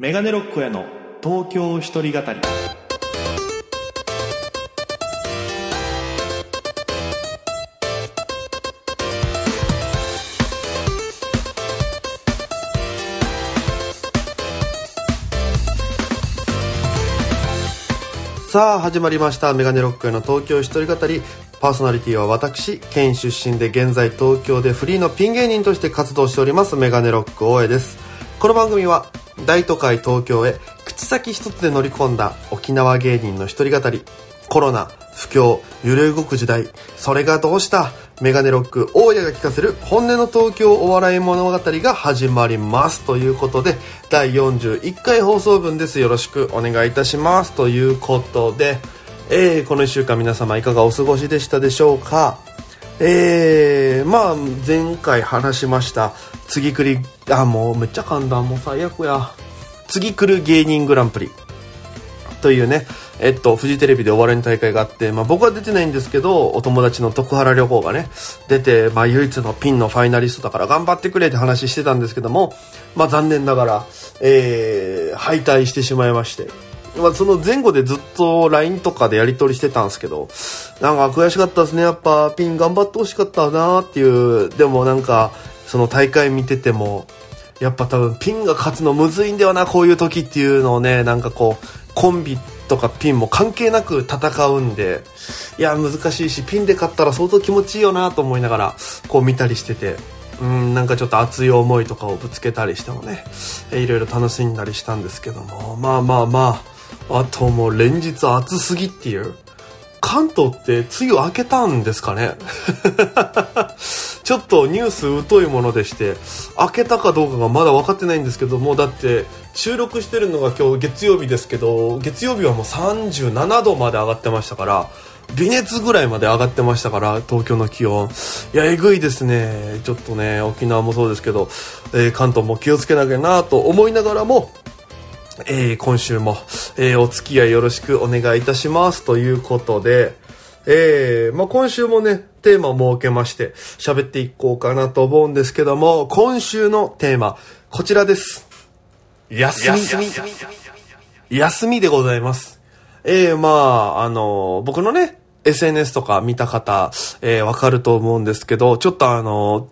メガネロックへの東京一人語り。さあ始まりました。メガネロックへの東京一人語り。パーソナリティは私県出身で現在東京でフリーのピン芸人として活動しております。メガネロック大江です。この番組は大都会東京へ口先一つで乗り込んだ沖縄芸人の一人語り。コロナ不況揺れ動く時代。それがどうした？メガネロック大家が聞かせる本音の東京お笑い物語が始まります。ということで第41回放送分です。よろしくお願いいたします。ということで、えー、この1週間皆様いかがお過ごしでしたでしょうか？えー、まあ前回話しました次来りあもうめっちゃ簡単もう最悪や次来る芸人グランプリというねえっと、フジテレビでお笑いの大会があって、まあ、僕は出てないんですけど、お友達の徳原旅行がね、出て、まあ、唯一のピンのファイナリストだから頑張ってくれって話してたんですけども、まあ、残念ながら、えー、敗退してしまいまして。まあ、その前後でずっと LINE とかでやり取りしてたんですけど、なんか悔しかったですね。やっぱ、ピン頑張ってほしかったなっていう。でもなんか、その大会見てても、やっぱ多分ピンが勝つのむずいんだよな、こういう時っていうのをね、なんかこう、コンビとかピンも関係なく戦うんで、いや、難しいし、ピンで勝ったら相当気持ちいいよなと思いながら、こう見たりしてて、うん、なんかちょっと熱い思いとかをぶつけたりしてもね、いろいろ楽しんだりしたんですけども、まあまあまあ、あともう連日暑すぎっていう。関東って梅雨明けたんですかね？ちょっとニュース疎いものでして開けたかどうかがまだ分かってないんですけどもだって収録してるのが今日月曜日ですけど月曜日はもう37度まで上がってましたから微熱ぐらいまで上がってましたから東京の気温。いやえぐいですね。ちょっとね沖縄もそうですけど、えー、関東も気をつけなきゃなと思いながらもえー、今週も、えー、お付き合いよろしくお願いいたしますということで、えー、まあ、今週もね、テーマを設けまして喋っていこうかなと思うんですけども、今週のテーマ、こちらです。休み。休み。休みでございます。えー、まあ、あの僕のね、SNS とか見た方、えー、わかると思うんですけど、ちょっとあの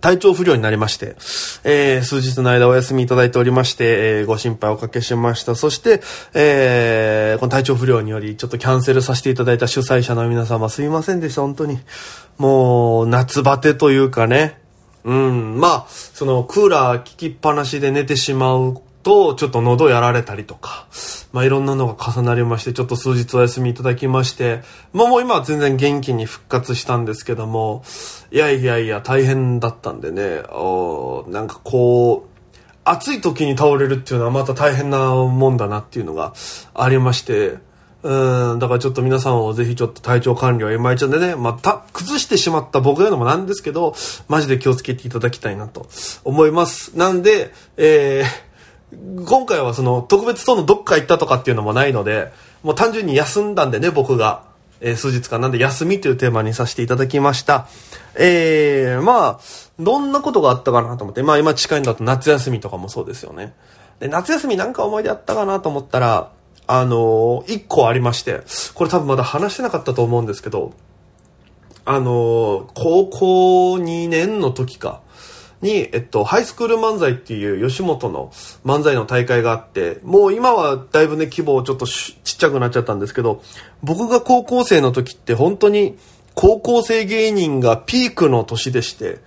体調不良になりまして、えー、数日の間お休みいただいておりまして、えー、ご心配おかけしました。そして、えー、この体調不良により、ちょっとキャンセルさせていただいた主催者の皆様すいませんでした、本当に。もう、夏バテというかね、うん、まあ、その、クーラー効きっぱなしで寝てしまうと、ちょっと喉やられたりとか、まあいろんなのが重なりまして、ちょっと数日お休みいただきまして、まあもう今は全然元気に復活したんですけども、いやいやいや大変だったんでね、おなんかこう、暑い時に倒れるっていうのはまた大変なもんだなっていうのがありまして、うん、だからちょっと皆さんをぜひちょっと体調管理は今井ちゃんでね、また、崩してしまった僕言うのもなんですけど、マジで気をつけていただきたいなと思います。なんで、えー、今回はその特別とのどっか行ったとかっていうのもないので、もう単純に休んだんでね、僕が。えー、数日間なんで休みというテーマにさせていただきました。えー、まあ、どんなことがあったかなと思って、まあ今近いんだと夏休みとかもそうですよね。で、夏休みなんか思い出あったかなと思ったら、あのー、一個ありまして、これ多分まだ話してなかったと思うんですけど、あのー、高校2年の時か。に、えっと、ハイスクール漫才っていう吉本の漫才の大会があって、もう今はだいぶね、規模をちょっとちっちゃくなっちゃったんですけど、僕が高校生の時って本当に高校生芸人がピークの年でして、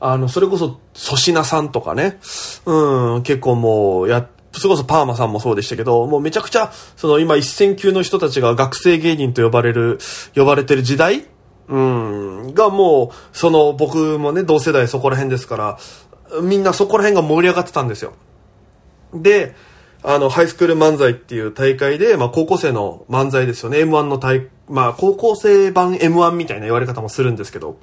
あの、それこそ粗品さんとかね、うん、結構もうや、それこそパーマさんもそうでしたけど、もうめちゃくちゃ、その今一線級の人たちが学生芸人と呼ばれる、呼ばれてる時代うん、がもう、その僕もね、同世代そこら辺ですから、みんなそこら辺が盛り上がってたんですよ。で、あの、ハイスクール漫才っていう大会で、まあ高校生の漫才ですよね。M1 の大、まあ高校生版 M1 みたいな言われ方もするんですけど。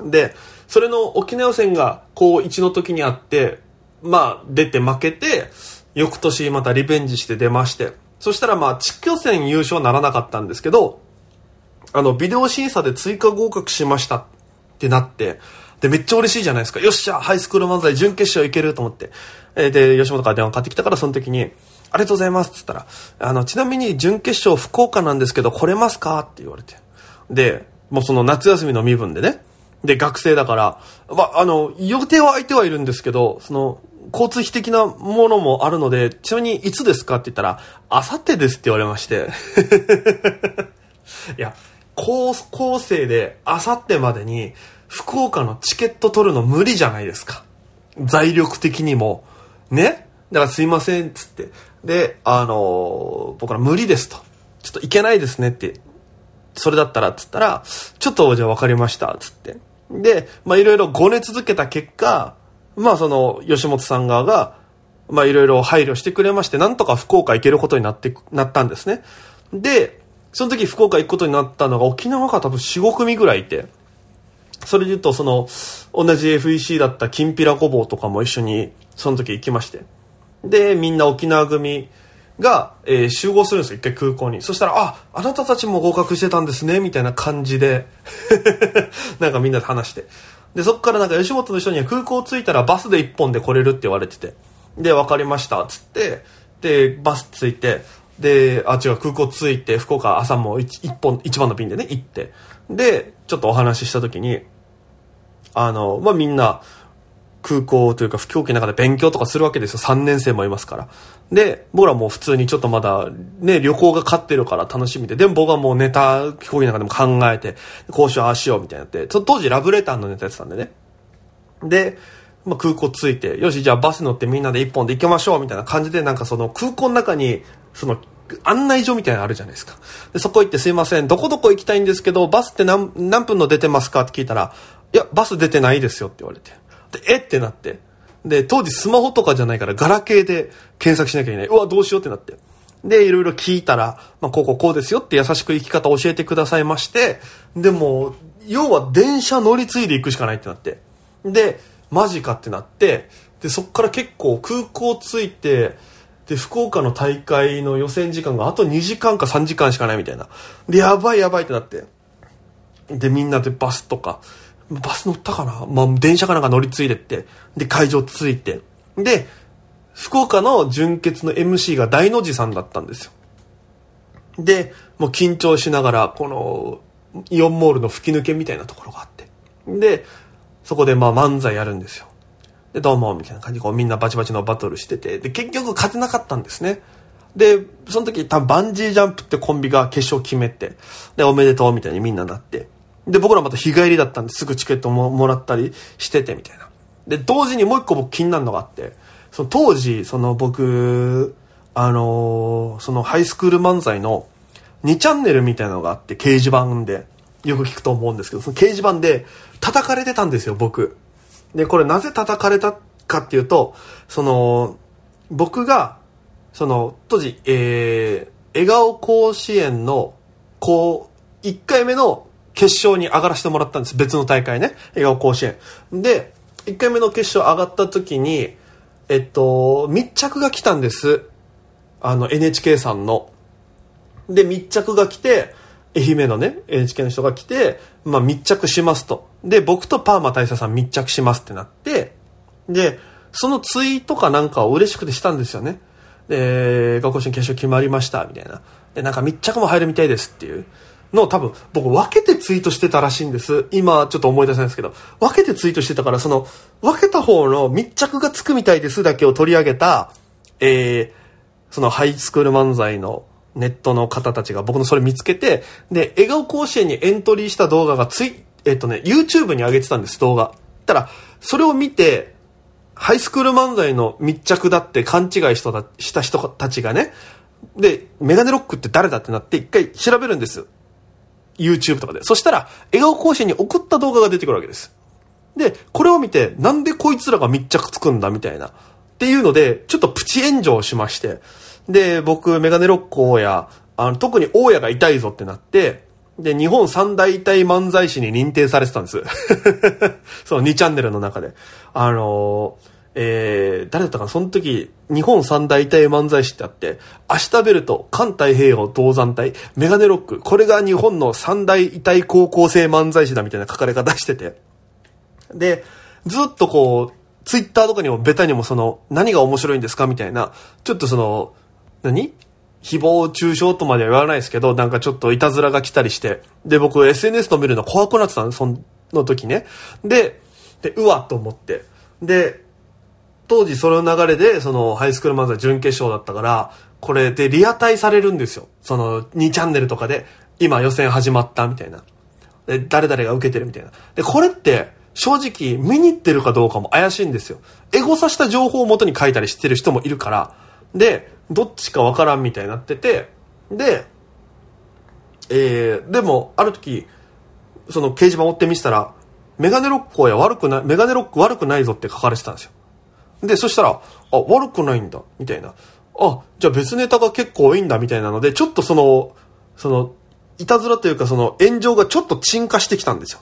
で、それの沖縄予選が高1の時にあって、まあ出て負けて、翌年またリベンジして出まして。そしたらまあ地区予選優勝ならなかったんですけど、あの、ビデオ審査で追加合格しましたってなって、で、めっちゃ嬉しいじゃないですか。よっしゃ、ハイスクール漫才準決勝いけると思って。えーで、吉本から電話かかってきたから、その時に、ありがとうございますって言ったら、あの、ちなみに準決勝福岡なんですけど、来れますかって言われて。で、もうその夏休みの身分でね。で、学生だから、まあ、あの、予定は空いてはいるんですけど、その、交通費的なものもあるので、ちなみにいつですかって言ったら、あさってですって言われまして。いや、高校生であさってまでに福岡のチケット取るの無理じゃないですか。財力的にも。ね？だからすいません、つって。で、あのー僕ら無理ですと。ちょっと行けないですねって。それだったら、つったら、ちょっとじゃあ分かりました、つって。で、まいろいろごね続けた結果、まあその、吉本さん側が、まあいろいろ配慮してくれまして、なんとか福岡行けることになって、なったんですね。で、その時福岡行くことになったのが沖縄が多分4、5組ぐらいいて、それで言うと、その、同じ FEC だったきんぴらごぼうとかも一緒に、その時行きまして。で、みんな沖縄組が、えー集合するんですよ、一回空港に。そしたら、あ、あなたたちも合格してたんですね、みたいな感じで、なんかみんなで話して。で、そっからなんか吉本の人には空港着いたらバスで一本で来れるって言われてて。で、分かりました、つって、で、バス着いて、で、あ、違う、空港着いて、福岡朝も一本、一番の便でね、行って。で、ちょっとお話しした時に、あの、まあ、みんな、空港というか、不況期の中で勉強とかするわけですよ。3年生もいますから。で、僕らも普通にちょっとまだ、ね、旅行が勝ってるから楽しみで。でも僕はもうネタ、飛行機の中でも考えて、こうしよう、ああしよう、みたいになって。当時ラブレターのネタやってたんでね。で、まあ、空港着いて、よし、じゃあバス乗ってみんなで一本で行きましょう、みたいな感じで、なんかその空港の中に、その、案内所みたいなのあるじゃないですか。で、そこ行ってすいません、どこどこ行きたいんですけど、バスって何、何分の出てますか？って聞いたら、いや、バス出てないですよって言われて。で、え？ってなって。で、当時スマホとかじゃないから、ガラケーで検索しなきゃいけない。うわ、どうしようってなって。で、いろいろ聞いたら、まあ、こうこうこうですよって優しく生き方教えてくださいまして、でも、要は電車乗り継いで行くしかないってなって。で、マジかってなって、で、そっから結構空港着いて、で、福岡の大会の予選時間があと2時間か3時間しかないみたいな。で、やばいやばいってなって。で、みんなでバスとか、バス乗ったかな？まあ、電車かなんか乗り継いでって。で、会場着いて。で、福岡の準決の MC が大の字さんだったんですよ。で、もう緊張しながら、この、イオンモールの吹き抜けみたいなところがあって。で、そこでまあ漫才やるんですよ。で、どうも、みたいな感じでこうみんなバチバチのバトルしてて、で、結局勝てなかったんですね。で、その時多分バンジージャンプってコンビが決勝決めて、で、おめでとうみたいにみんななって。で、僕らまた日帰りだったんですぐチケットももらったりしててみたいな。で、同時にもう一個僕気になるのがあって、その当時、その僕、あのーそのハイスクール漫才の2チャンネルみたいなのがあって、掲示板で、よく聞くと思うんですけど、その掲示板で叩かれてたんですよ、僕。で、これなぜ叩かれたかっていうと、その、僕が、その、当時、えー、笑顔甲子園の、こう、1回目の決勝に上がらせてもらったんです。別の大会ね。笑顔甲子園。で、1回目の決勝上がった時に、えっと、密着が来たんです。あの、NHK さんの。で、密着が来て、愛媛のね、NHK の人が来て、まあ密着しますと。で、僕とパーマ大佐さん密着しますってなって、で、そのツイートかなんかを嬉しくてしたんですよね。で、学校新決勝決まりました、みたいな。で、なんか密着も入るみたいですっていうのを多分僕分けてツイートしてたらしいんです。今ちょっと思い出せないですけど、分けてツイートしてたから、その、分けた方の密着がつくみたいですだけを取り上げた、えー、そのハイスクール漫才のネットの方たちが僕のそれ見つけて、で、笑顔甲子園にエントリーした動画がつい、えっとね、YouTube に上げてたんです、動画。たら、それを見て、ハイスクール漫才の密着だって勘違いしたした人たちがね、で、メガネロックって誰だってなって一回調べるんです。YouTube とかで。そしたら、笑顔甲子園に送った動画が出てくるわけです。で、これを見て、なんでこいつらが密着つくんだみたいな。っていうので、ちょっとプチ炎上しまして。で、僕、メガネロック大家、あの、特に大家が痛いぞってなって、で、日本三大痛い漫才師に認定されてたんです。その2チャンネルの中で。あのーえー、誰だったかな？その時、日本三大痛い漫才師ってあって、明日ベルト、環太平洋銅山隊、メガネロック、これが日本の三大痛い高校生漫才師だみたいな書かれ方してて。で、ずっとこう、ツイッターとかにもベタにもその、何が面白いんですかみたいな、ちょっとその、何？誹謗中傷とまでは言わないですけど、なんかちょっといたずらが来たりして、で、僕 SNS と見るの怖くなってたんです、その時ね。で、で、うわっと思って。で、当時その流れで、その、ハイスクール漫才準決勝だったから、これでリアタイされるんですよ。その、2チャンネルとかで、今予選始まったみたいな。で、誰々が受けてるみたいな。で、これって、正直見に行ってるかどうかも怪しいんですよ。エゴさした情報を元に書いたりしてる人もいるから、で、どっちかわからんみたいになってて、で、えー、でも、ある時、その掲示板追ってみしたら、メガネロックは悪くない、メガネロック悪くないぞって書かれてたんですよ。で、そしたら、あ、悪くないんだ、みたいな。あ、じゃあ別ネタが結構多いんだ、みたいなので、ちょっとその、その、いたずらというかその炎上がちょっと沈下してきたんですよ。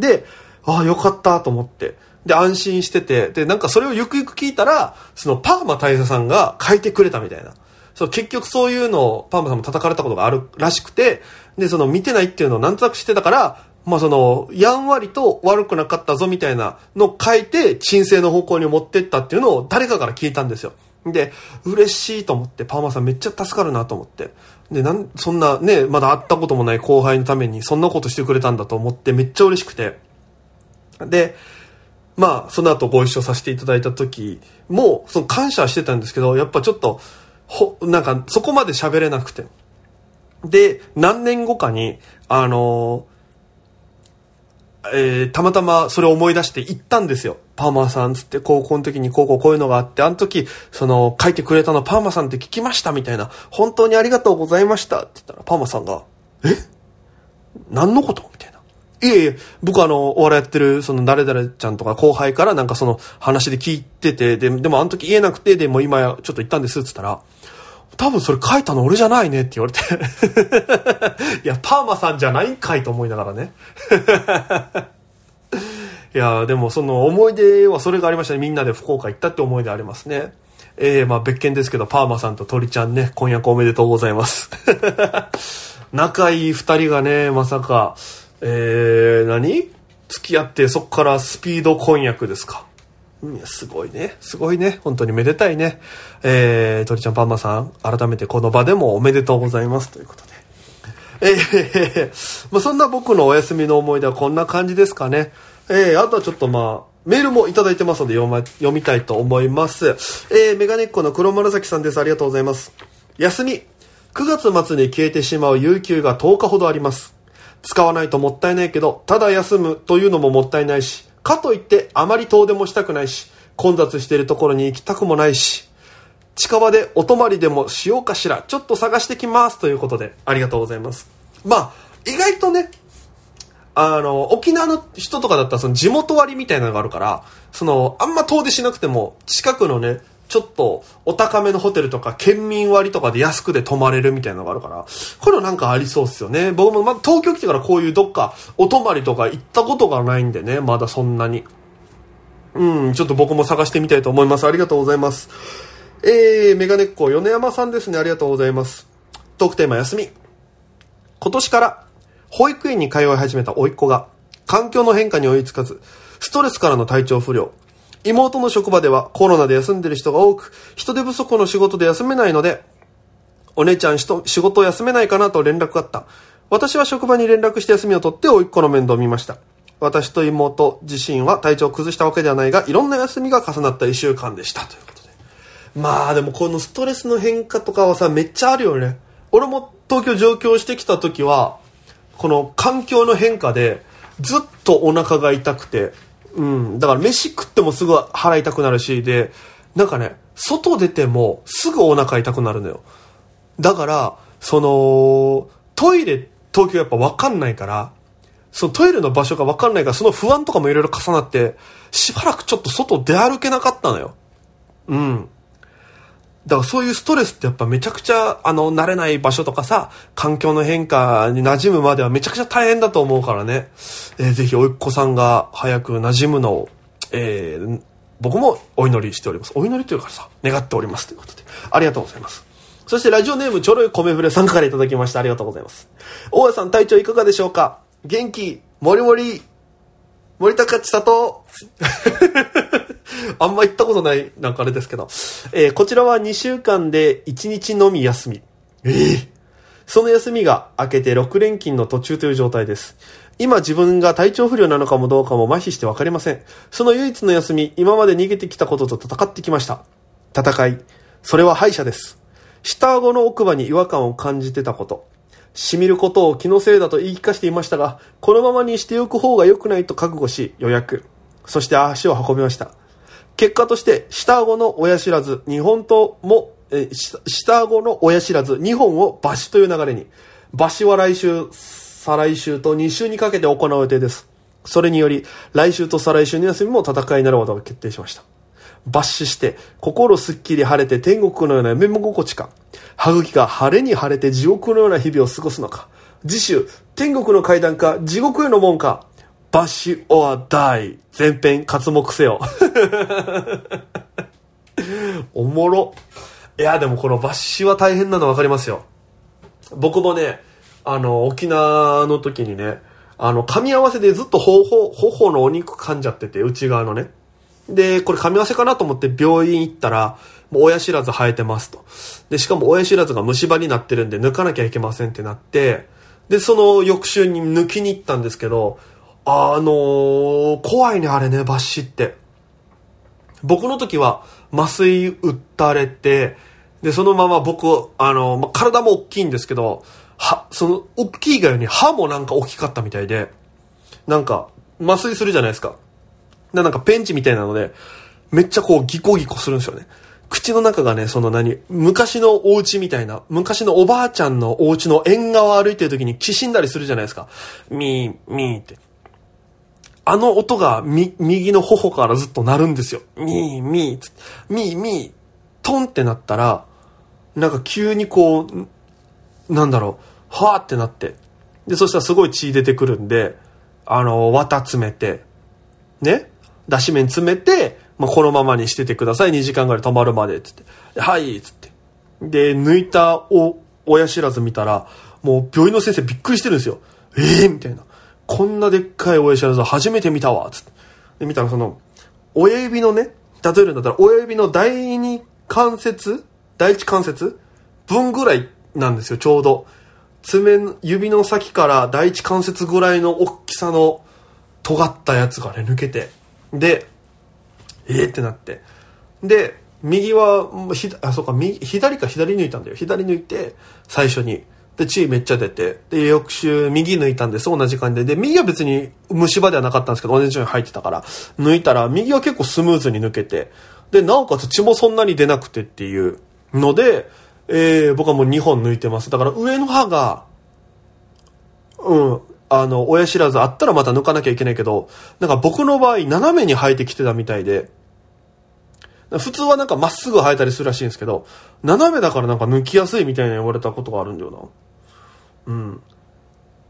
で、ああ、よかったと思って。で、安心してて、で、なんかそれをゆくゆく聞いたら、そのパーマ大佐さんが書いてくれたみたいな。そう、結局そういうのをパーマさんも叩かれたことがあるらしくて、で、その見てないっていうのをなんとなくしてたから、まあその、やんわりと悪くなかったぞみたいなのを書いて、鎮静の方向に持ってったっていうのを誰かから聞いたんですよ。で、嬉しいと思って、パーマさんめっちゃ助かるなと思って。で、なん、そんなね、まだ会ったこともない後輩のためにそんなことしてくれたんだと思ってめっちゃ嬉しくて。で、まあ、その後ご一緒させていただいた時も、その感謝してたんですけど、やっぱちょっと、ほ、なんか、そこまで喋れなくて。で、何年後かに、あのえー、たまたまそれを思い出して行ったんですよ。パーマさんつって高校の時にこうこういうのがあって、あの時、その書いてくれたのパーマさんって聞きましたみたいな、本当にありがとうございましたって言ったらパーマさんが、え？何のこと？みたいな。いえいえ、僕あの、お笑いやってる、その誰々ちゃんとか後輩からなんかその話で聞いてて、で、でもあの時言えなくて、でも今ちょっと行ったんですって言ったら、多分それ書いたの俺じゃないねって言われて いや、パーマさんじゃないんかいと思いながらね いや、でもその思い出はそれがありましたね。みんなで福岡行ったって思い出ありますね。えー、まあ別件ですけど、パーマさんと鳥ちゃんね、婚約おめでとうございます 仲いい二人がね、まさか、えー、何？付き合ってそっからスピード婚約ですか？うんすごいね。すごいね。本当にめでたいね。えー、鳥ちゃんパンマさん、改めてこの場でもおめでとうございますということで。えー、まあ、そんな僕のお休みの思い出はこんな感じですかね。えー、あとはちょっとまあ、メールもいただいてますので読,、ま、読みたいと思います。えー、メガネっ子の黒紫さんです。ありがとうございます。休み。9月末に消えてしまう有給が10日ほどあります。使わないともったいないけど、ただ休むというのももったいないし、かといってあまり遠出もしたくないし、混雑しているところに行きたくもないし、近場でお泊まりでもしようかしら、ちょっと探してきますということで、ありがとうございます。まあ、意外とね、あの、沖縄の人とかだったらその地元割みたいなのがあるから、その、あんま遠出しなくても、近くのね、ちょっとお高めのホテルとか県民割とかで安くで泊まれるみたいなのがあるから、これなんかありそうっすよね。僕もま東京来てからこういうどっかお泊まりとか行ったことがないんでね、まだそんなに。うん、ちょっと僕も探してみたいと思います。ありがとうございます。えー、メガネっ子、米山さんですね。ありがとうございます。トークテーマ休み。今年から保育園に通い始めた甥っ子が環境の変化に追いつかず、ストレスからの体調不良、妹の職場ではコロナで休んでる人が多く、人手不足の仕事で休めないので、お姉ちゃん仕事を休めないかなと連絡があった。私は職場に連絡して休みを取って甥っ子の面倒を見ました。私と妹自身は体調を崩したわけではないが、いろんな休みが重なった一週間でした。ということで。まあでもこのストレスの変化とかはさ、めっちゃあるよね。俺も東京上京してきた時は、この環境の変化で、ずっとお腹が痛くて、うん。だから飯食ってもすぐ腹痛くなるし、で、なんかね、外出てもすぐお腹痛くなるのよ。だから、その、トイレ、東京やっぱわかんないから、そのトイレの場所がわかんないから、その不安とかもいろいろ重なって、しばらくちょっと外出歩けなかったのよ。うん。だからそういうストレスってやっぱめちゃくちゃ、あの、慣れない場所とかさ、環境の変化に馴染むまではめちゃくちゃ大変だと思うからね。えー、ぜひ、おいっ子さんが早く馴染むのを、えー、僕もお祈りしております。お祈りというかさ、願っておりますということで。ありがとうございます。そしてラジオネームちょろい米触れさんからいただきました。ありがとうございます。大家さん体調いかがでしょうか？元気、もりもり。森高千里あんま行ったことない、なんかあれですけど。えーこちらは2週間で1日のみ休み。ええその休みが明けて6連勤の途中という状態です。今自分が体調不良なのかもどうかも麻痺してわかりません。その唯一の休み、今まで逃げてきたことと戦ってきました。戦い。それは敗者です。下顎の奥歯に違和感を感じてたこと。染みることを気のせいだと言い聞かせていましたが、このままにしておく方が良くないと覚悟し予約。そして足を運びました。結果として、下顎の親知らず2本とも、え下顎の親知らず2本を抜歯という流れに。抜歯は来週、再来週と2週にかけて行う予定です。それにより、来週と再来週の休みも戦いになることが決定しました。抜歯して、心すっきり晴れて天国のような夢も心地か、歯茎が晴れに晴れて地獄のような日々を過ごすのか、次週、天国の階段か、地獄への門か、バッシュオアダイ、前編活目せよ。おもろ。いや、でもこのバッシュは大変なの分かりますよ。僕もね、あの、沖縄の時にね、あの、噛み合わせでずっと頬、頬のお肉噛んじゃってて、内側のね。で、これ噛み合わせかなと思って病院行ったら、もう親知らず生えてますと。で、しかも親知らずが虫歯になってるんで抜かなきゃいけませんってなって、で、その翌週に抜きに行ったんですけど、あのー怖いね、あれね、抜歯って。僕の時は麻酔打たれて、で、そのまま僕、あの、ま、体も大きいんですけど、は、その、大きいがように歯もなんか大きかったみたいで、なんか、麻酔するじゃないですか。で、なんかペンチみたいなので、めっちゃこうギコギコするんですよね。口の中がね、その何、昔のお家みたいな、昔のおばあちゃんのお家の縁側歩いてる時にきしんだりするじゃないですか。ミー、ミーって。あの音がみ、右の頬からずっと鳴るんですよ。ミー、ミーミー、ミー、トンってなったら、なんか急にこう、んなんだろう、はーってなって。で、そしたらすごい血出てくるんで、あの、綿詰めて、ね、だし麺詰めて、まあ、このままにしててください。2時間ぐらい止まるまで、つって。ではい、つって。で、抜いたお、親知らず見たら、もう病院の先生びっくりしてるんですよ。ええみたいな。こんなでっかい親知らず初めて見たわ、つって。で、見たらその、親指のね、例えるんだったら、親指の第二関節第一関節分ぐらいなんですよ、ちょうど。爪の、指の先から第一関節ぐらいの大きさの尖ったやつがね、抜けて。で、えーってなって。で、右は、ひあ、そうか、右、左か左抜いたんだよ。左抜いて、最初に。で、血めっちゃ出て。で、翌週、右抜いたんです、同じ感じで。で、右は別に虫歯ではなかったんですけど、同じように入ってたから。抜いたら、右は結構スムーズに抜けて。で、なおかつ血もそんなに出なくてっていうので、えー、僕はもう2本抜いてます。だから上の歯が、うん、あの、親知らずあったらまた抜かなきゃいけないけど、なんか僕の場合、斜めに生えてきてたみたいで、普通はなんかまっすぐ生えたりするらしいんですけど、斜めだからなんか抜きやすいみたいな言われたことがあるんだよな。うん。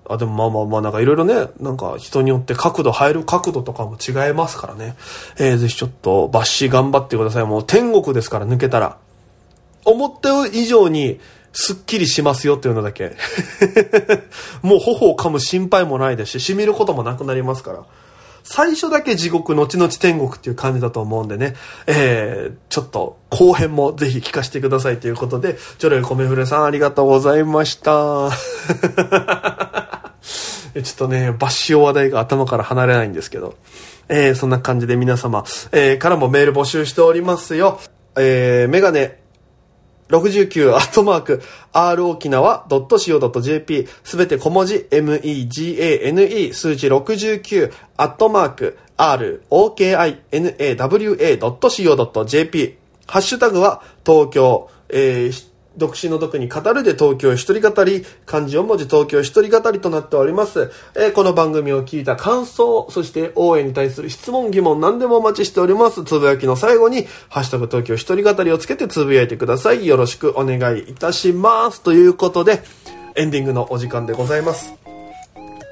あ、でもまあまあまあなんかいろいろね、なんか人によって角度、生える角度とかも違いますからね。えー、ぜひちょっと抜歯頑張ってください。もう天国ですから抜けたら。思った以上にすっきりしますよっていうのだけ。もう頬を噛む心配もないですし、染みることもなくなりますから。最初だけ地獄、後々天国っていう感じだと思うんでね、えー、ちょっと後編もぜひ聞かせてくださいということで、ジョレコメフレさんありがとうございました。ちょっとね、抜歯話題が頭から離れないんですけど、えー、そんな感じで皆様、えー、からもメール募集しておりますよ。えー、メガネ、69アットマーク r 沖縄 .co.jp すべて小文字 megane 数字69アットマーク r okinawa.co.jp ハッシュタグは東京、えー独身の毒に語るで東京一人語り、漢字4文字東京一人語りとなっております。えーこの番組を聞いた感想、そして応援に対する質問、疑問、何でもお待ちしております。つぶやきの最後に、ハッシュタグ東京一人語りをつけてつぶやいてください。よろしくお願いいたします。ということで、エンディングのお時間でございます。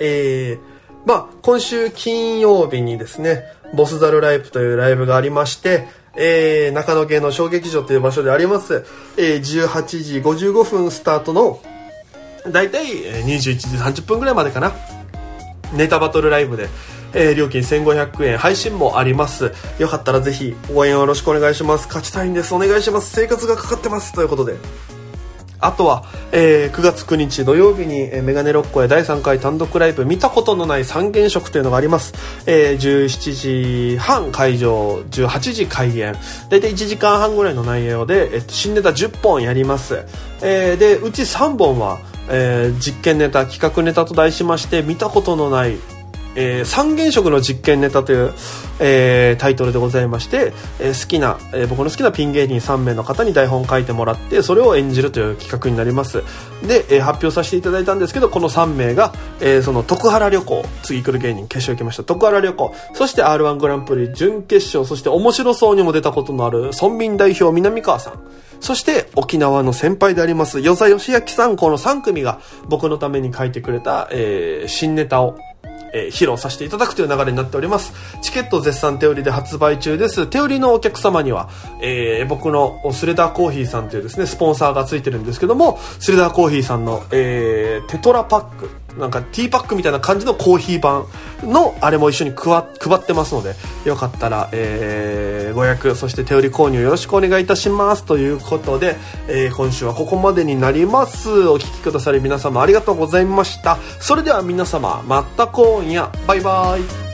えー、まあ、今週金曜日にですね、ボスザルライブというライブがありまして、えー、中野芸能小劇場という場所であります、えー、18時55分スタートの、だいたい21時30分ぐらいまでかな。ネタバトルライブでえー料金1500円配信もあります。よかったらぜひ応援よろしくお願いします。勝ちたいんです。お願いします。生活がかかってます。ということで。あとは、えー9月9日土曜日に、えーメガネロッコへ第3回単独ライブ見たことのない三原色というのがあります。えー17時半会場、18時開演。だいたい1時間半ぐらいの内容で、えっと、新ネタ10本やります。えーで、うち3本は、えー実験ネタ、企画ネタと題しまして、見たことのないえー三原色の実験ネタという、えータイトルでございまして、えー好きな、えー僕の好きなピン芸人3名の方に台本書いてもらってそれを演じるという企画になります。で、えー発表させていただいたんですけどこの3名が、えーその徳原旅行次来る芸人決勝行きました。徳原旅行。そして r 1グランプリ準決勝そして面白そうにも出たことのある村民代表南川さん。そして沖縄の先輩であります与座義明さん。この3組が僕のために書いてくれた、えー新ネタをえー披露させていただくという流れになっております。チケット絶賛手売りで発売中です。手売りのお客様には、えー僕のスレダーコーヒーさんというですね、スポンサーがついてるんですけども、スレダーコーヒーさんの、えーテトラパック、なんかティーパックみたいな感じのコーヒー版のあれも一緒に配ってますので、よかったら、えーご予約、そして手売り購入よろしくお願いいたします。ということで、えー今週はここまでになります。お聴きくださり皆様ありがとうございました。それでは皆様、また今夜、バイバイ。